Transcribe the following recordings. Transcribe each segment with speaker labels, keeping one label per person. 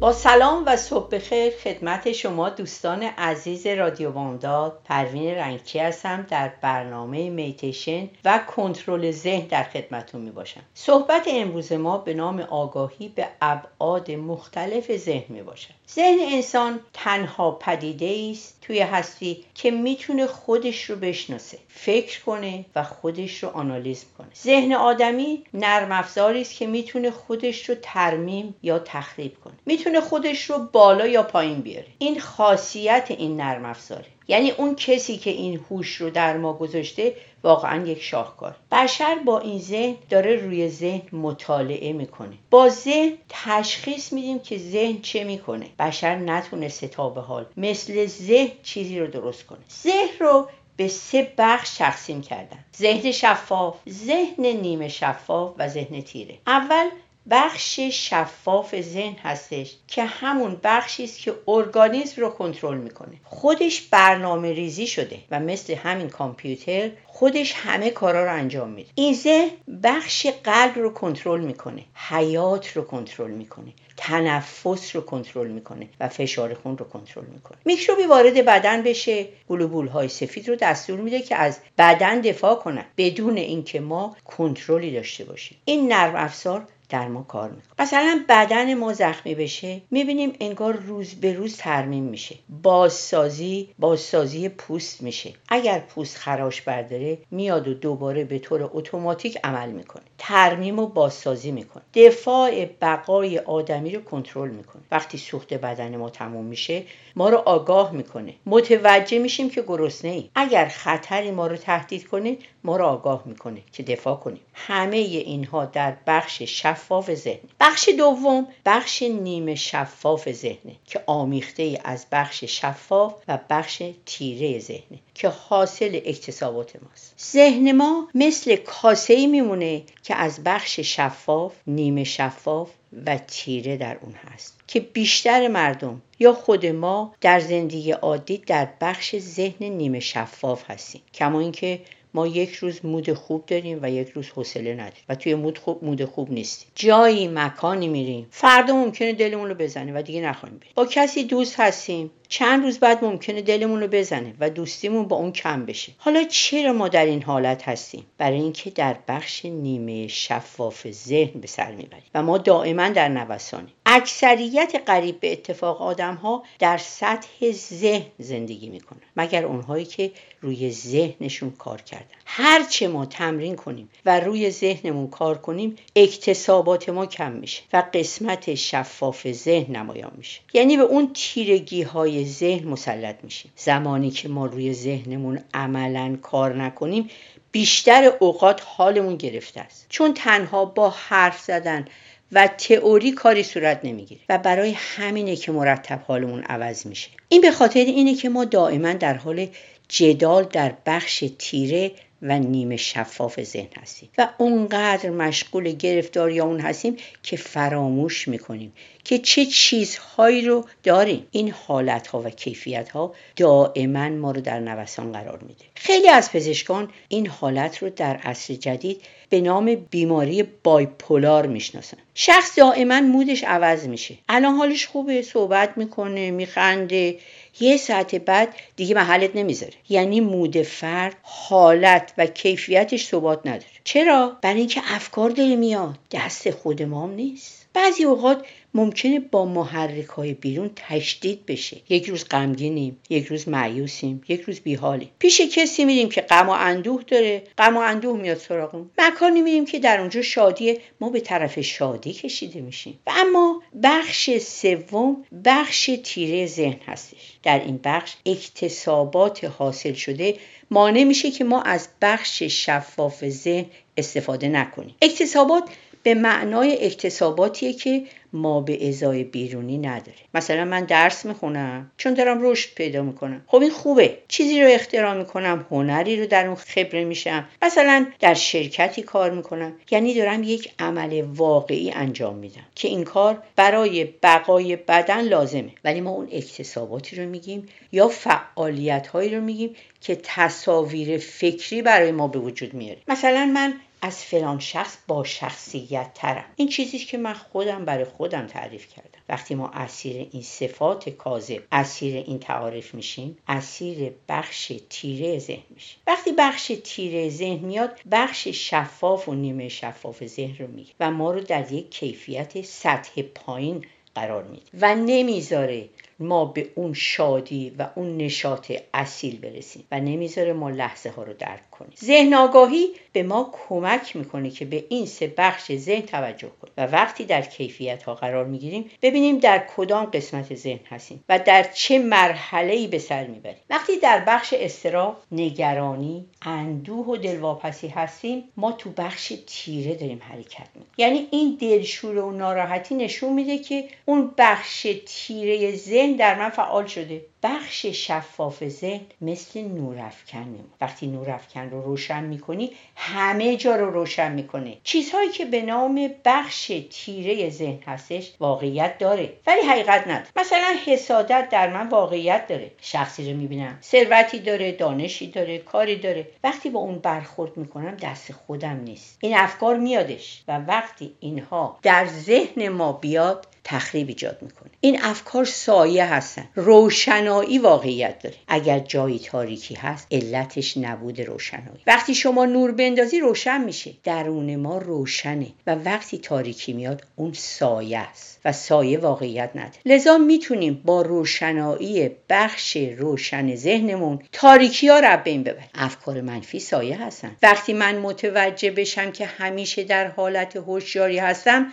Speaker 1: با سلام و صبح بخیر خدمت شما دوستان عزیز رادیو بامداد پروین رنگچی هستم در برنامه میتیشن و کنترل ذهن در خدمتون می باشم صحبت امروز ما به نام آگاهی به ابعاد مختلف ذهن می باشد ذهن انسان تنها پدیده است توی هستی که می‌تونه خودش رو بشناسه فکر کنه و خودش رو آنالیز کنه. ذهن آدمی نرم افزاری است که می‌تونه خودش رو ترمیم یا تخریب کنه. می‌تونه خودش رو بالا یا پایین بیاره. این خاصیت این نرم افزاره. یعنی اون کسی که این هوش رو در ما گذاشته واقعا یک شاهکار. بشر با این ذهن داره روی ذهن مطالعه می‌کنه. با ذهن تشخیص میدیم که ذهن چه می‌کنه. بشر نتونسته تا به حال مثل ذهن چیزی رو درست کنه. ذهن رو به سه بخش تقسیم کردن. ذهن شفاف ذهن نیمه شفاف و ذهن تیره. اول بخش شفاف ذهن هستش که همون بخشی است که ارگانیسم رو کنترل می‌کنه. خودش برنامه ریزی شده و مثل همین کامپیوتر خودش همه کارا رو انجام میده. این ذهن بخش قلب رو کنترل می‌کنه حیات رو کنترل می‌کنه تنفس رو کنترل می‌کنه و فشار خون رو کنترل می‌کنه. میکروبی وارد بدن بشه گلوبول های سفید رو دستور میده که از بدن دفاع کنن بدون اینکه ما کنترلی داشته باشیم. این نرم افزار در ما کار می‌کنه. مثلا بدن ما زخمی بشه می‌بینیم انگار روز به روز ترمیم میشه. بازسازی بازسازی پوست میشه. اگر پوست خراش برداره میاد و دوباره به طور اتوماتیک عمل می‌کنه. ترمیم و بازسازی می‌کنه. دفاع بقای آدمی رو کنترل می‌کنه. وقتی سوخت بدن ما تموم میشه ما رو آگاه می‌کنه. متوجه میشیم که گرسنه ای اگر خطری ما رو تهدید کنه ما رو آگاه می‌کنه که دفاع کنیم. همه اینها در بخش شفاف ذهن. بخش دوم بخش نیمه شفاف ذهنه که آمیخته ای از بخش شفاف و بخش تیره ذهنه که حاصل اکتسابات ماست. ذهن ما مثل کاسه ای میمونه که از بخش شفاف نیمه شفاف و تیره در اون هست که بیشتر مردم یا خود ما در زندگی عادی در بخش ذهن نیمه شفاف هستیم. کما اینکه ما یک روز مود خوب داریم و یک روز حوصله نداریم و توی مود خوب مود خوب نیستیم. جایی مکانی میریم. فردا ممکنه دلمون رو بزنه و دیگه نخواهیم بریم. با کسی دوست هستیم چند روز بعد ممکنه دلمون رو بزنه و دوستیمون با اون کم بشه. حالا چرا ما در این حالت هستیم؟ برای اینکه در بخش نیمه شفاف ذهن به سر می‌بریم و ما دائما در نوسانیم. اکثریت قریب به اتفاق آدم ها در سطح ذهن زندگی می‌کنن مگر اونهایی که روی ذهنشون کار کردن. هرچه ما تمرین کنیم و روی ذهنمون کار کنیم اکتسابات ما کم میشه و قسمت شفاف ذهن نمایان میشه. یعنی به اون تیرگی های ذهن مسلط میشیم. زمانی که ما روی ذهنمون عملا کار نکنیم بیشتر اوقات حالمون گرفته است. چون تنها با حرف زدن و تئوری کاری صورت نمی‌گیره. و برای همینه که مرتب حالمون عوض میشه. این به خاطر اینه که ما دائما در حال جدال در بخش تیره و نیمه شفاف ذهن هستیم و اونقدر مشغول گرفتاری اون هستیم که فراموش می‌کنیم که چه چیزهایی رو داریم. این حالت ها و کیفیت ها دائما ما رو در نوسان قرار میده. خیلی از پزشکان این حالت رو در عصر جدید به نام بیماری بایپولار می‌شناسن. شخص دائما مودش عوض میشه. الان حالش خوبه صحبت می‌کنه میخنده یه ساعت بعد دیگه محلت نمی‌ذاره. یعنی مود فرد حالت و کیفیتش ثبات نداره. چرا؟ برای اینکه افکار داره میاد. دست خود ما نیست. بعضی اوقات ممکنه با محرک های بیرون تشدید بشه. یک روز غمگینیم یک روز معیوسیم یک روز بیحالیم. پیش کسی میریم که غم و اندوه داره. غم و اندوه میاد سراغمون مکانی میریم که در اونجا شادیه ما به طرف شادی کشیده میشیم. و اما بخش سوم بخش تیره ذهن هستش. در این بخش اکتسابات حاصل شده مانع میشه که ما از بخش شفاف ذهن استفاده نکنیم. اکتسابات به معنای اکتساباتیه که ما به ازای بیرونی نداره مثلا من درس می‌خونم چون دارم رشد پیدا می‌کنم. خب این خوبه. چیزی رو اختراع می‌کنم هنری رو در اون خبره میشم. مثلا در شرکتی کار می‌کنم. یعنی دارم یک عمل واقعی انجام میدم که این کار برای بقای بدن لازمه. ولی ما اون اکتساباتی رو میگیم یا فعالیت هایی رو میگیم که تصاویر فکری برای ما به وجود میاره. مثلا من از فلان شخص با شخصیت ترم این چیزی که من خودم برای خودم تعریف کردم. وقتی ما اسیر این صفات کاذب اسیر این تعارف میشیم اسیر بخش تیره ذهن میشیم. وقتی بخش تیره ذهن میاد بخش شفاف و نیمه شفاف ذهن رو میگه و ما رو در یک کیفیت سطح پایین قرار میده و نمی‌ذاره ما به اون شادی و اون نشاط اصیل برسیم و نمی‌ذاره ما لحظه ها رو درک کنیم. ذهن آگاهی به ما کمک می‌کنه که به این سه بخش ذهن توجه کنیم و وقتی در کیفیت ها قرار می‌گیریم ببینیم در کدام قسمت ذهن هستیم و در چه مرحله ای به سر می‌بریم. وقتی در بخش استرا نگرانی اندوه و دلواپسی هستیم ما تو بخش تیره داریم حرکت می‌کنیم. یعنی این دلشوره و ناراحتی نشون میده که اون بخش تیره ذهن در من فعال شده. بخش شفاف ذهن مثل نورافکن میمونه وقتی نورافکن رو روشن می‌کنی همه جا رو روشن می‌کنه. چیزهایی که به نام بخش تیره ذهن هستش واقعیت داره ولی حقیقت نداره. مثلا حسادت در من واقعیت داره. شخصی رو می‌بینم. ثروتی داره دانشی داره کاری داره. وقتی با اون برخورد می‌کنم دست خودم نیست. این افکار میادش. و وقتی اینها در ذهن ما بیاد تخریب ایجاد می‌کنه. این افکار سایه هستن. روشنایی واقعیت داره. اگر جایی تاریکی هست علتش نبود روشنایی. وقتی شما نور بندازی روشن میشه. درون ما روشنه و وقتی تاریکی میاد اون سایه است و سایه واقعیت نداره. لذا می‌تونیم با روشنایی بخش روشن ذهنمون تاریکی ها رو بین ببریم. افکار منفی سایه هستن. وقتی من متوجه بشم که همیشه در حالت هوشیاری هستم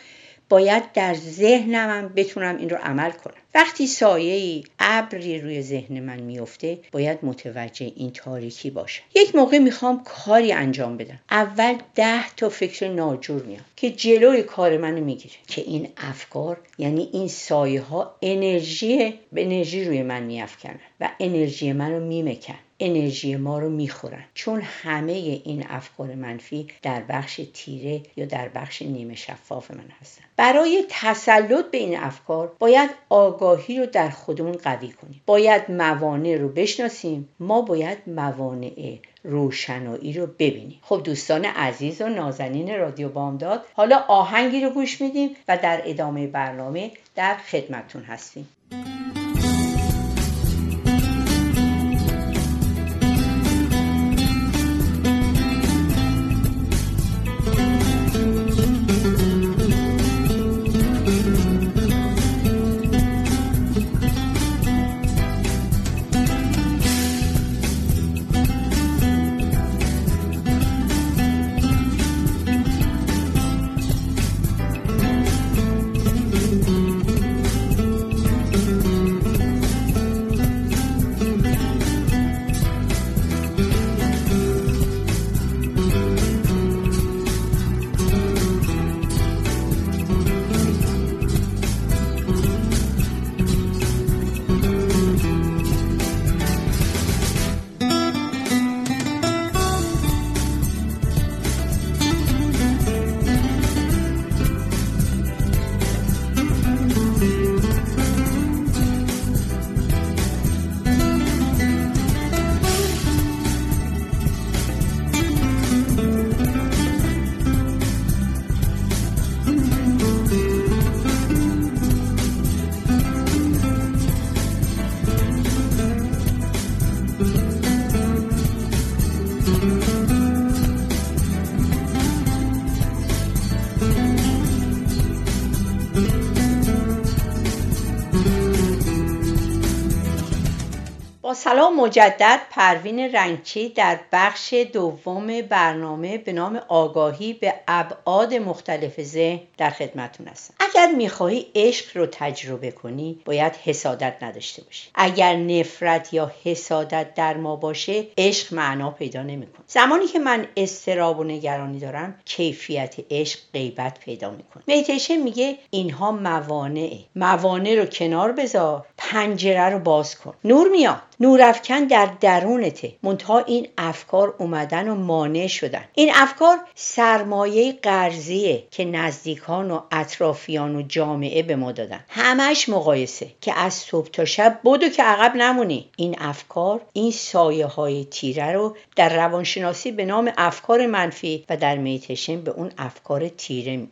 Speaker 1: باید در ذهنم بتونم این رو عمل کنم. وقتی سایه ای ابری روی ذهن من میفته باید متوجه این تاریکی باشم. یک موقع می‌خوام کاری انجام بدم. اول ده تا فکر ناجور میاد که جلوی کار منو می‌گیره. که این افکار یعنی این سایه ها انرژی به انرژی روی من میافکنن و انرژی منو میمکن. انرژی ما رو می‌خورن. چون همه این افکار منفی در بخش تیره یا در بخش نیمه شفاف من هستن. برای تسلط به این افکار باید آگاهی رو در خودمون قوی کنیم. باید موانع رو بشناسیم. ما باید موانع روشنایی رو ببینیم. خب دوستان عزیز و نازنین رادیو بامداد حالا آهنگی رو گوش میدیم و در ادامه برنامه در خدمتون هستیم. سلام مجدد پروین رنگچی در بخش دوم برنامه به نام آگاهی به ابعاد مختلف ذهن در خدمتون هستم. اگر می‌خواهی عشق رو تجربه کنی باید حسادت نداشته باشی. اگر نفرت یا حسادت در ما باشه عشق معنا پیدا نمی‌کنه. زمانی که من استراب و نگرانی دارم کیفیت عشق غیبت پیدا می‌کنه. میتیشن میگه اینها موانعه. موانع رو کنار بذار پنجره رو باز کن. نور میاد. نورافکن در درونته. منتها این افکار اومدن و مانع شدن. این افکار سرمایه قرضیه که نزدیکان و اطرافیان و جامعه به ما دادن. همش مقایسه که از صبح تا شب بدو که عقب نمونی. این افکار این سایه های تیره رو در روانشناسی به نام افکار منفی و در میتشن به اون افکار تیره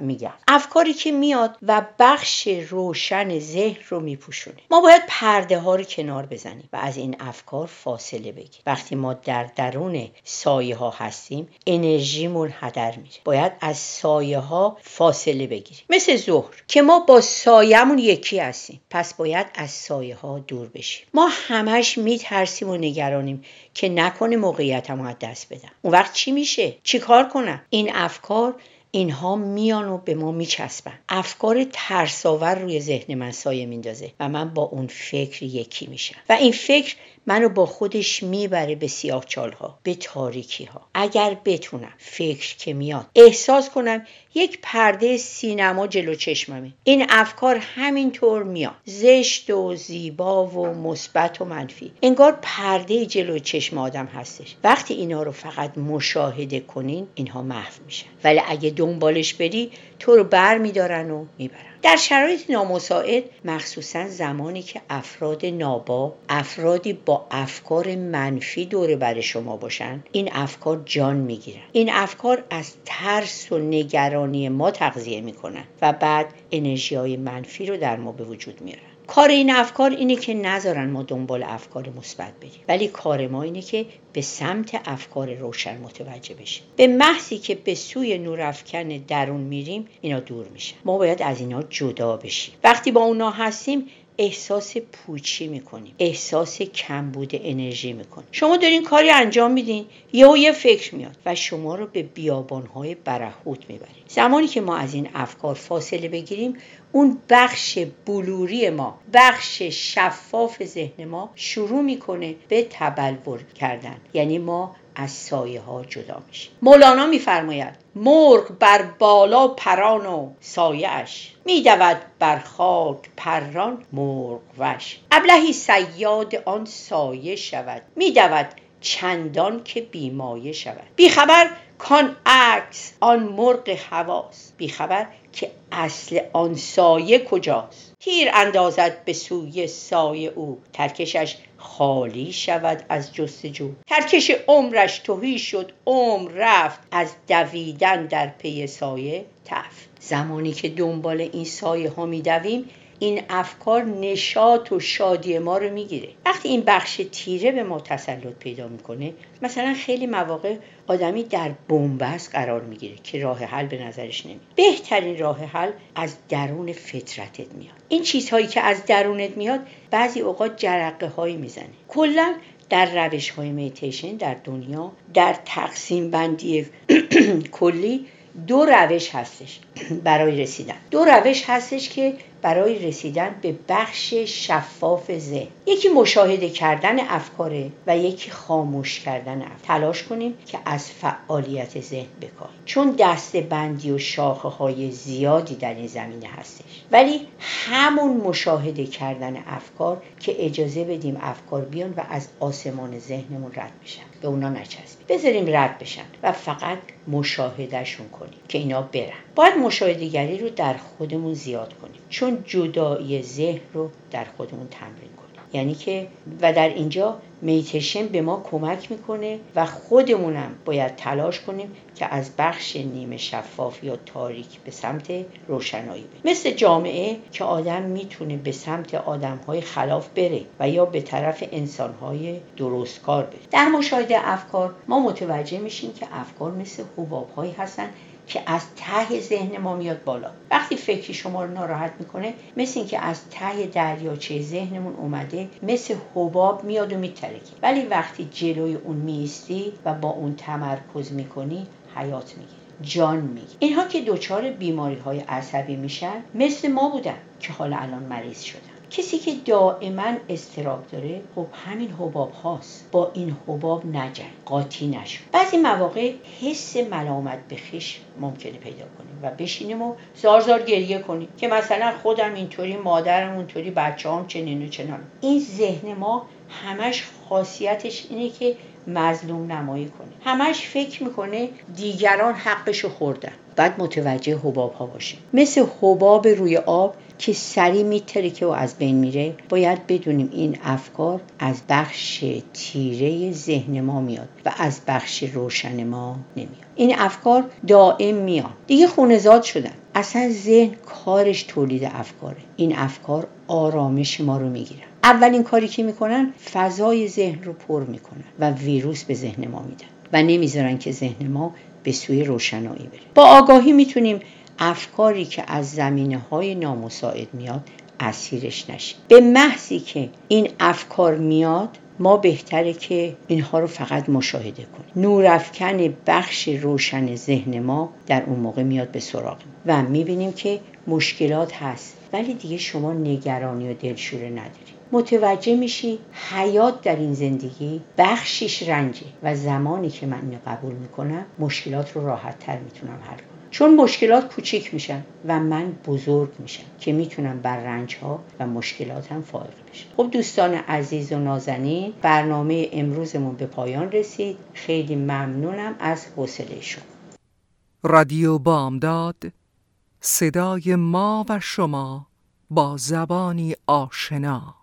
Speaker 1: میگن. افکاری که میاد و بخش روشن ذهن رو میپوشونه. ما باید پرده ها رو کنار بزنیم و از این افکار فاصله بگیر وقتی ما در درون سایه ها هستیم انرژیمون هدر میره. باید از سایه ها فاصله بگیریم. مثل ظهر که ما با سایهمون یکی هستیم. پس باید از سایه ها دور بشیم. ما همش میترسیم و نگرانیم که نکنه موقعیتم از دست بدم. اون وقت چی میشه؟ چی کار کنم؟ این افکار اینها میان و به ما میچسبن. افکار ترساور روی ذهن من سایه میندازه و من با اون فکر یکی میشم. و این فکر منو با خودش می‌بره به سیاه ها به تاریکی ها اگر بتونم فکر که میاد احساس کنم یک پرده سینما جلو چشممه. این افکار همینطور میاد. زشت و زیبا و مثبت و منفی. انگار پرده جلو چشم آدم هستش. وقتی اینا رو فقط مشاهده کنین اینها محو میشن. ولی اگه دنبالش بری تو رو بر میدارن و می‌برن. در شرایط نامساعد مخصوصا زمانی که افراد نابا افرادی با افکار منفی دور بر شما باشن این افکار جان می‌گیرن. این افکار از ترس و نگرانی ما تغذیه می‌کنن و بعد انرژی های منفی رو در ما به وجود میارن. کار این افکار اینه که نذارن ما دنبال افکار مثبت بریم. ولی کار ما اینه که به سمت افکار روشن متوجه بشیم. به محضی که به سوی نورافکن درون میریم اینا دور میشن. ما باید از اینا جدا بشیم. وقتی با اونا هستیم احساس پوچی می‌کنیم. احساس کمبود انرژی می‌کنیم. شما دارین کاری انجام میدین یهو یه فکر میاد و شما رو به بیابانهای برهوت می‌برید زمانی که ما از این افکار فاصله بگیریم اون بخش بلوری ما بخش شفاف ذهن ما شروع می‌کنه به تبلور کردن. یعنی ما از سایه ها جدا میشیم. مولانا میفرماید مرغ بر بالا پران و سایش میدود بر خاک پران مرغ وش ابلهی سیاد آن سایه شود میدود چندان که بیمایه شود. بیخبر کان عکس آن مرغ حواس. بیخبر که اصل آن سایه کجاست؟ تیر اندازد به سوی سایه او ترکشش خالی شود از جستجو. ترکش عمرش توهی شد عمر رفت از دویدن در پی سایه تف. زمانی که دنبال این سایه ها میدویم این افکار نشاط و شادی ما رو می‌گیره وقتی این بخش تیره به ما تسلط پیدا می‌کنه مثلا خیلی مواقع آدمی در بنبست قرار می‌گیره که راه حل به نظرش نمیاد. بهترین راه حل از درون فطرتت میاد. این چیزهایی که از درونت میاد بعضی اوقات جرقه هایی می‌زنه. کلا در روش های میتیشن در دنیا در تقسیم بندی کلی دو روش هستش برای رسیدن. دو روش هستش که برای رسیدن به بخش شفاف ذهن. یکی مشاهده کردن افکاره و یکی خاموش کردن افکار. تلاش کنیم که از فعالیت ذهن بکاهیم. چون دست بندی و شاخه های زیادی در این زمینه هستش. ولی همون مشاهده کردن افکار که اجازه بدیم افکار بیان و از آسمان ذهنمون رد بشن. به اونا نچسبیم. بذاریم رد بشن و فقط مشاهدهشون کنیم که اینا برن. باید مشاهدهگری رو در خودمون زیاد کنیم. چون جدایی ذهن رو در خودمون تمرین کنیم. یعنی که و در اینجا میتشن به ما کمک می‌کنه و خودمونم باید تلاش کنیم که از بخش نیمه شفاف یا تاریک به سمت روشنایی بریم. مثل جامعه که آدم می‌تونه به سمت آدمهای خلاف بره و یا به طرف انسانهای درستکار بره. در مشاهده افکار ما متوجه میشیم که افکار مثل حبابهایی هستن که از ته ذهن ما میاد بالا. وقتی فکری شما رو ناراحت می‌کنه مثل اینکه از ته دریاچه ذهنمون اومده مثل حباب میاد و میترکه. ولی وقتی جلوی اون میستی و با اون تمرکز می‌کنی حیات می‌گیره. جان میگه اینها که دچار بیماری های عصبی میشن مثل ما بودن که حالا الان مریض شدن. کسی که دائما استراب داره خب همین حباب هاست. با این حباب نجنگ قاطی نشو. بعضی مواقع حس ملامت به خش ممکنه پیدا کنیم و بشینیم و زار زار گریه کنیم که مثلا خودم اینطوری مادرم اونطوری بچه هم چنین و چنان. این ذهن ما همش خاصیتش اینه که مظلوم نمایی کنه. همش فکر می‌کنه دیگران حقشو خوردن. بعد متوجه حباب ها باشه مثل حباب روی آب که سری میترکه و از بین میره. باید بدونیم این افکار از بخش تیره ذهن ما میاد و از بخش روشن ما نمیاد. این افکار دائم میاد. دیگه خونزاد شدن. اصلا ذهن کارش تولید افکاره. این افکار آرامش ما رو می‌گیرن. اولین کاری که می‌کنن فضای ذهن رو پر می‌کنن و ویروس به ذهن ما میدن و نمی‌ذارن که ذهن ما به سوی روشنایی بره. با آگاهی می‌تونیم افکاری که از زمینه های نامساعد میاد اسیرش نشیم به محضی که این افکار میاد ما بهتره که اینها رو فقط مشاهده کنیم. نورافکن بخش روشن ذهن ما در اون موقع میاد به سراغ و می‌بینیم که مشکلات هست ولی دیگه شما نگرانی و دلشوره نداری متوجه میشی حیات در این زندگی بخشش رنجه و زمانی که من اینو قبول می‌کنم مشکلات رو راحت تر می‌تونم حل کنم. چون مشکلات کوچیک میشن و من بزرگ میشم که می‌تونم بر رنج ها و مشکلاتم فائق بشم. خب دوستان عزیز و نازنین برنامه امروزمون به پایان رسید. خیلی ممنونم از حوصله شما.
Speaker 2: رادیو بامداد صدای ما و شما با زبانی آشنا.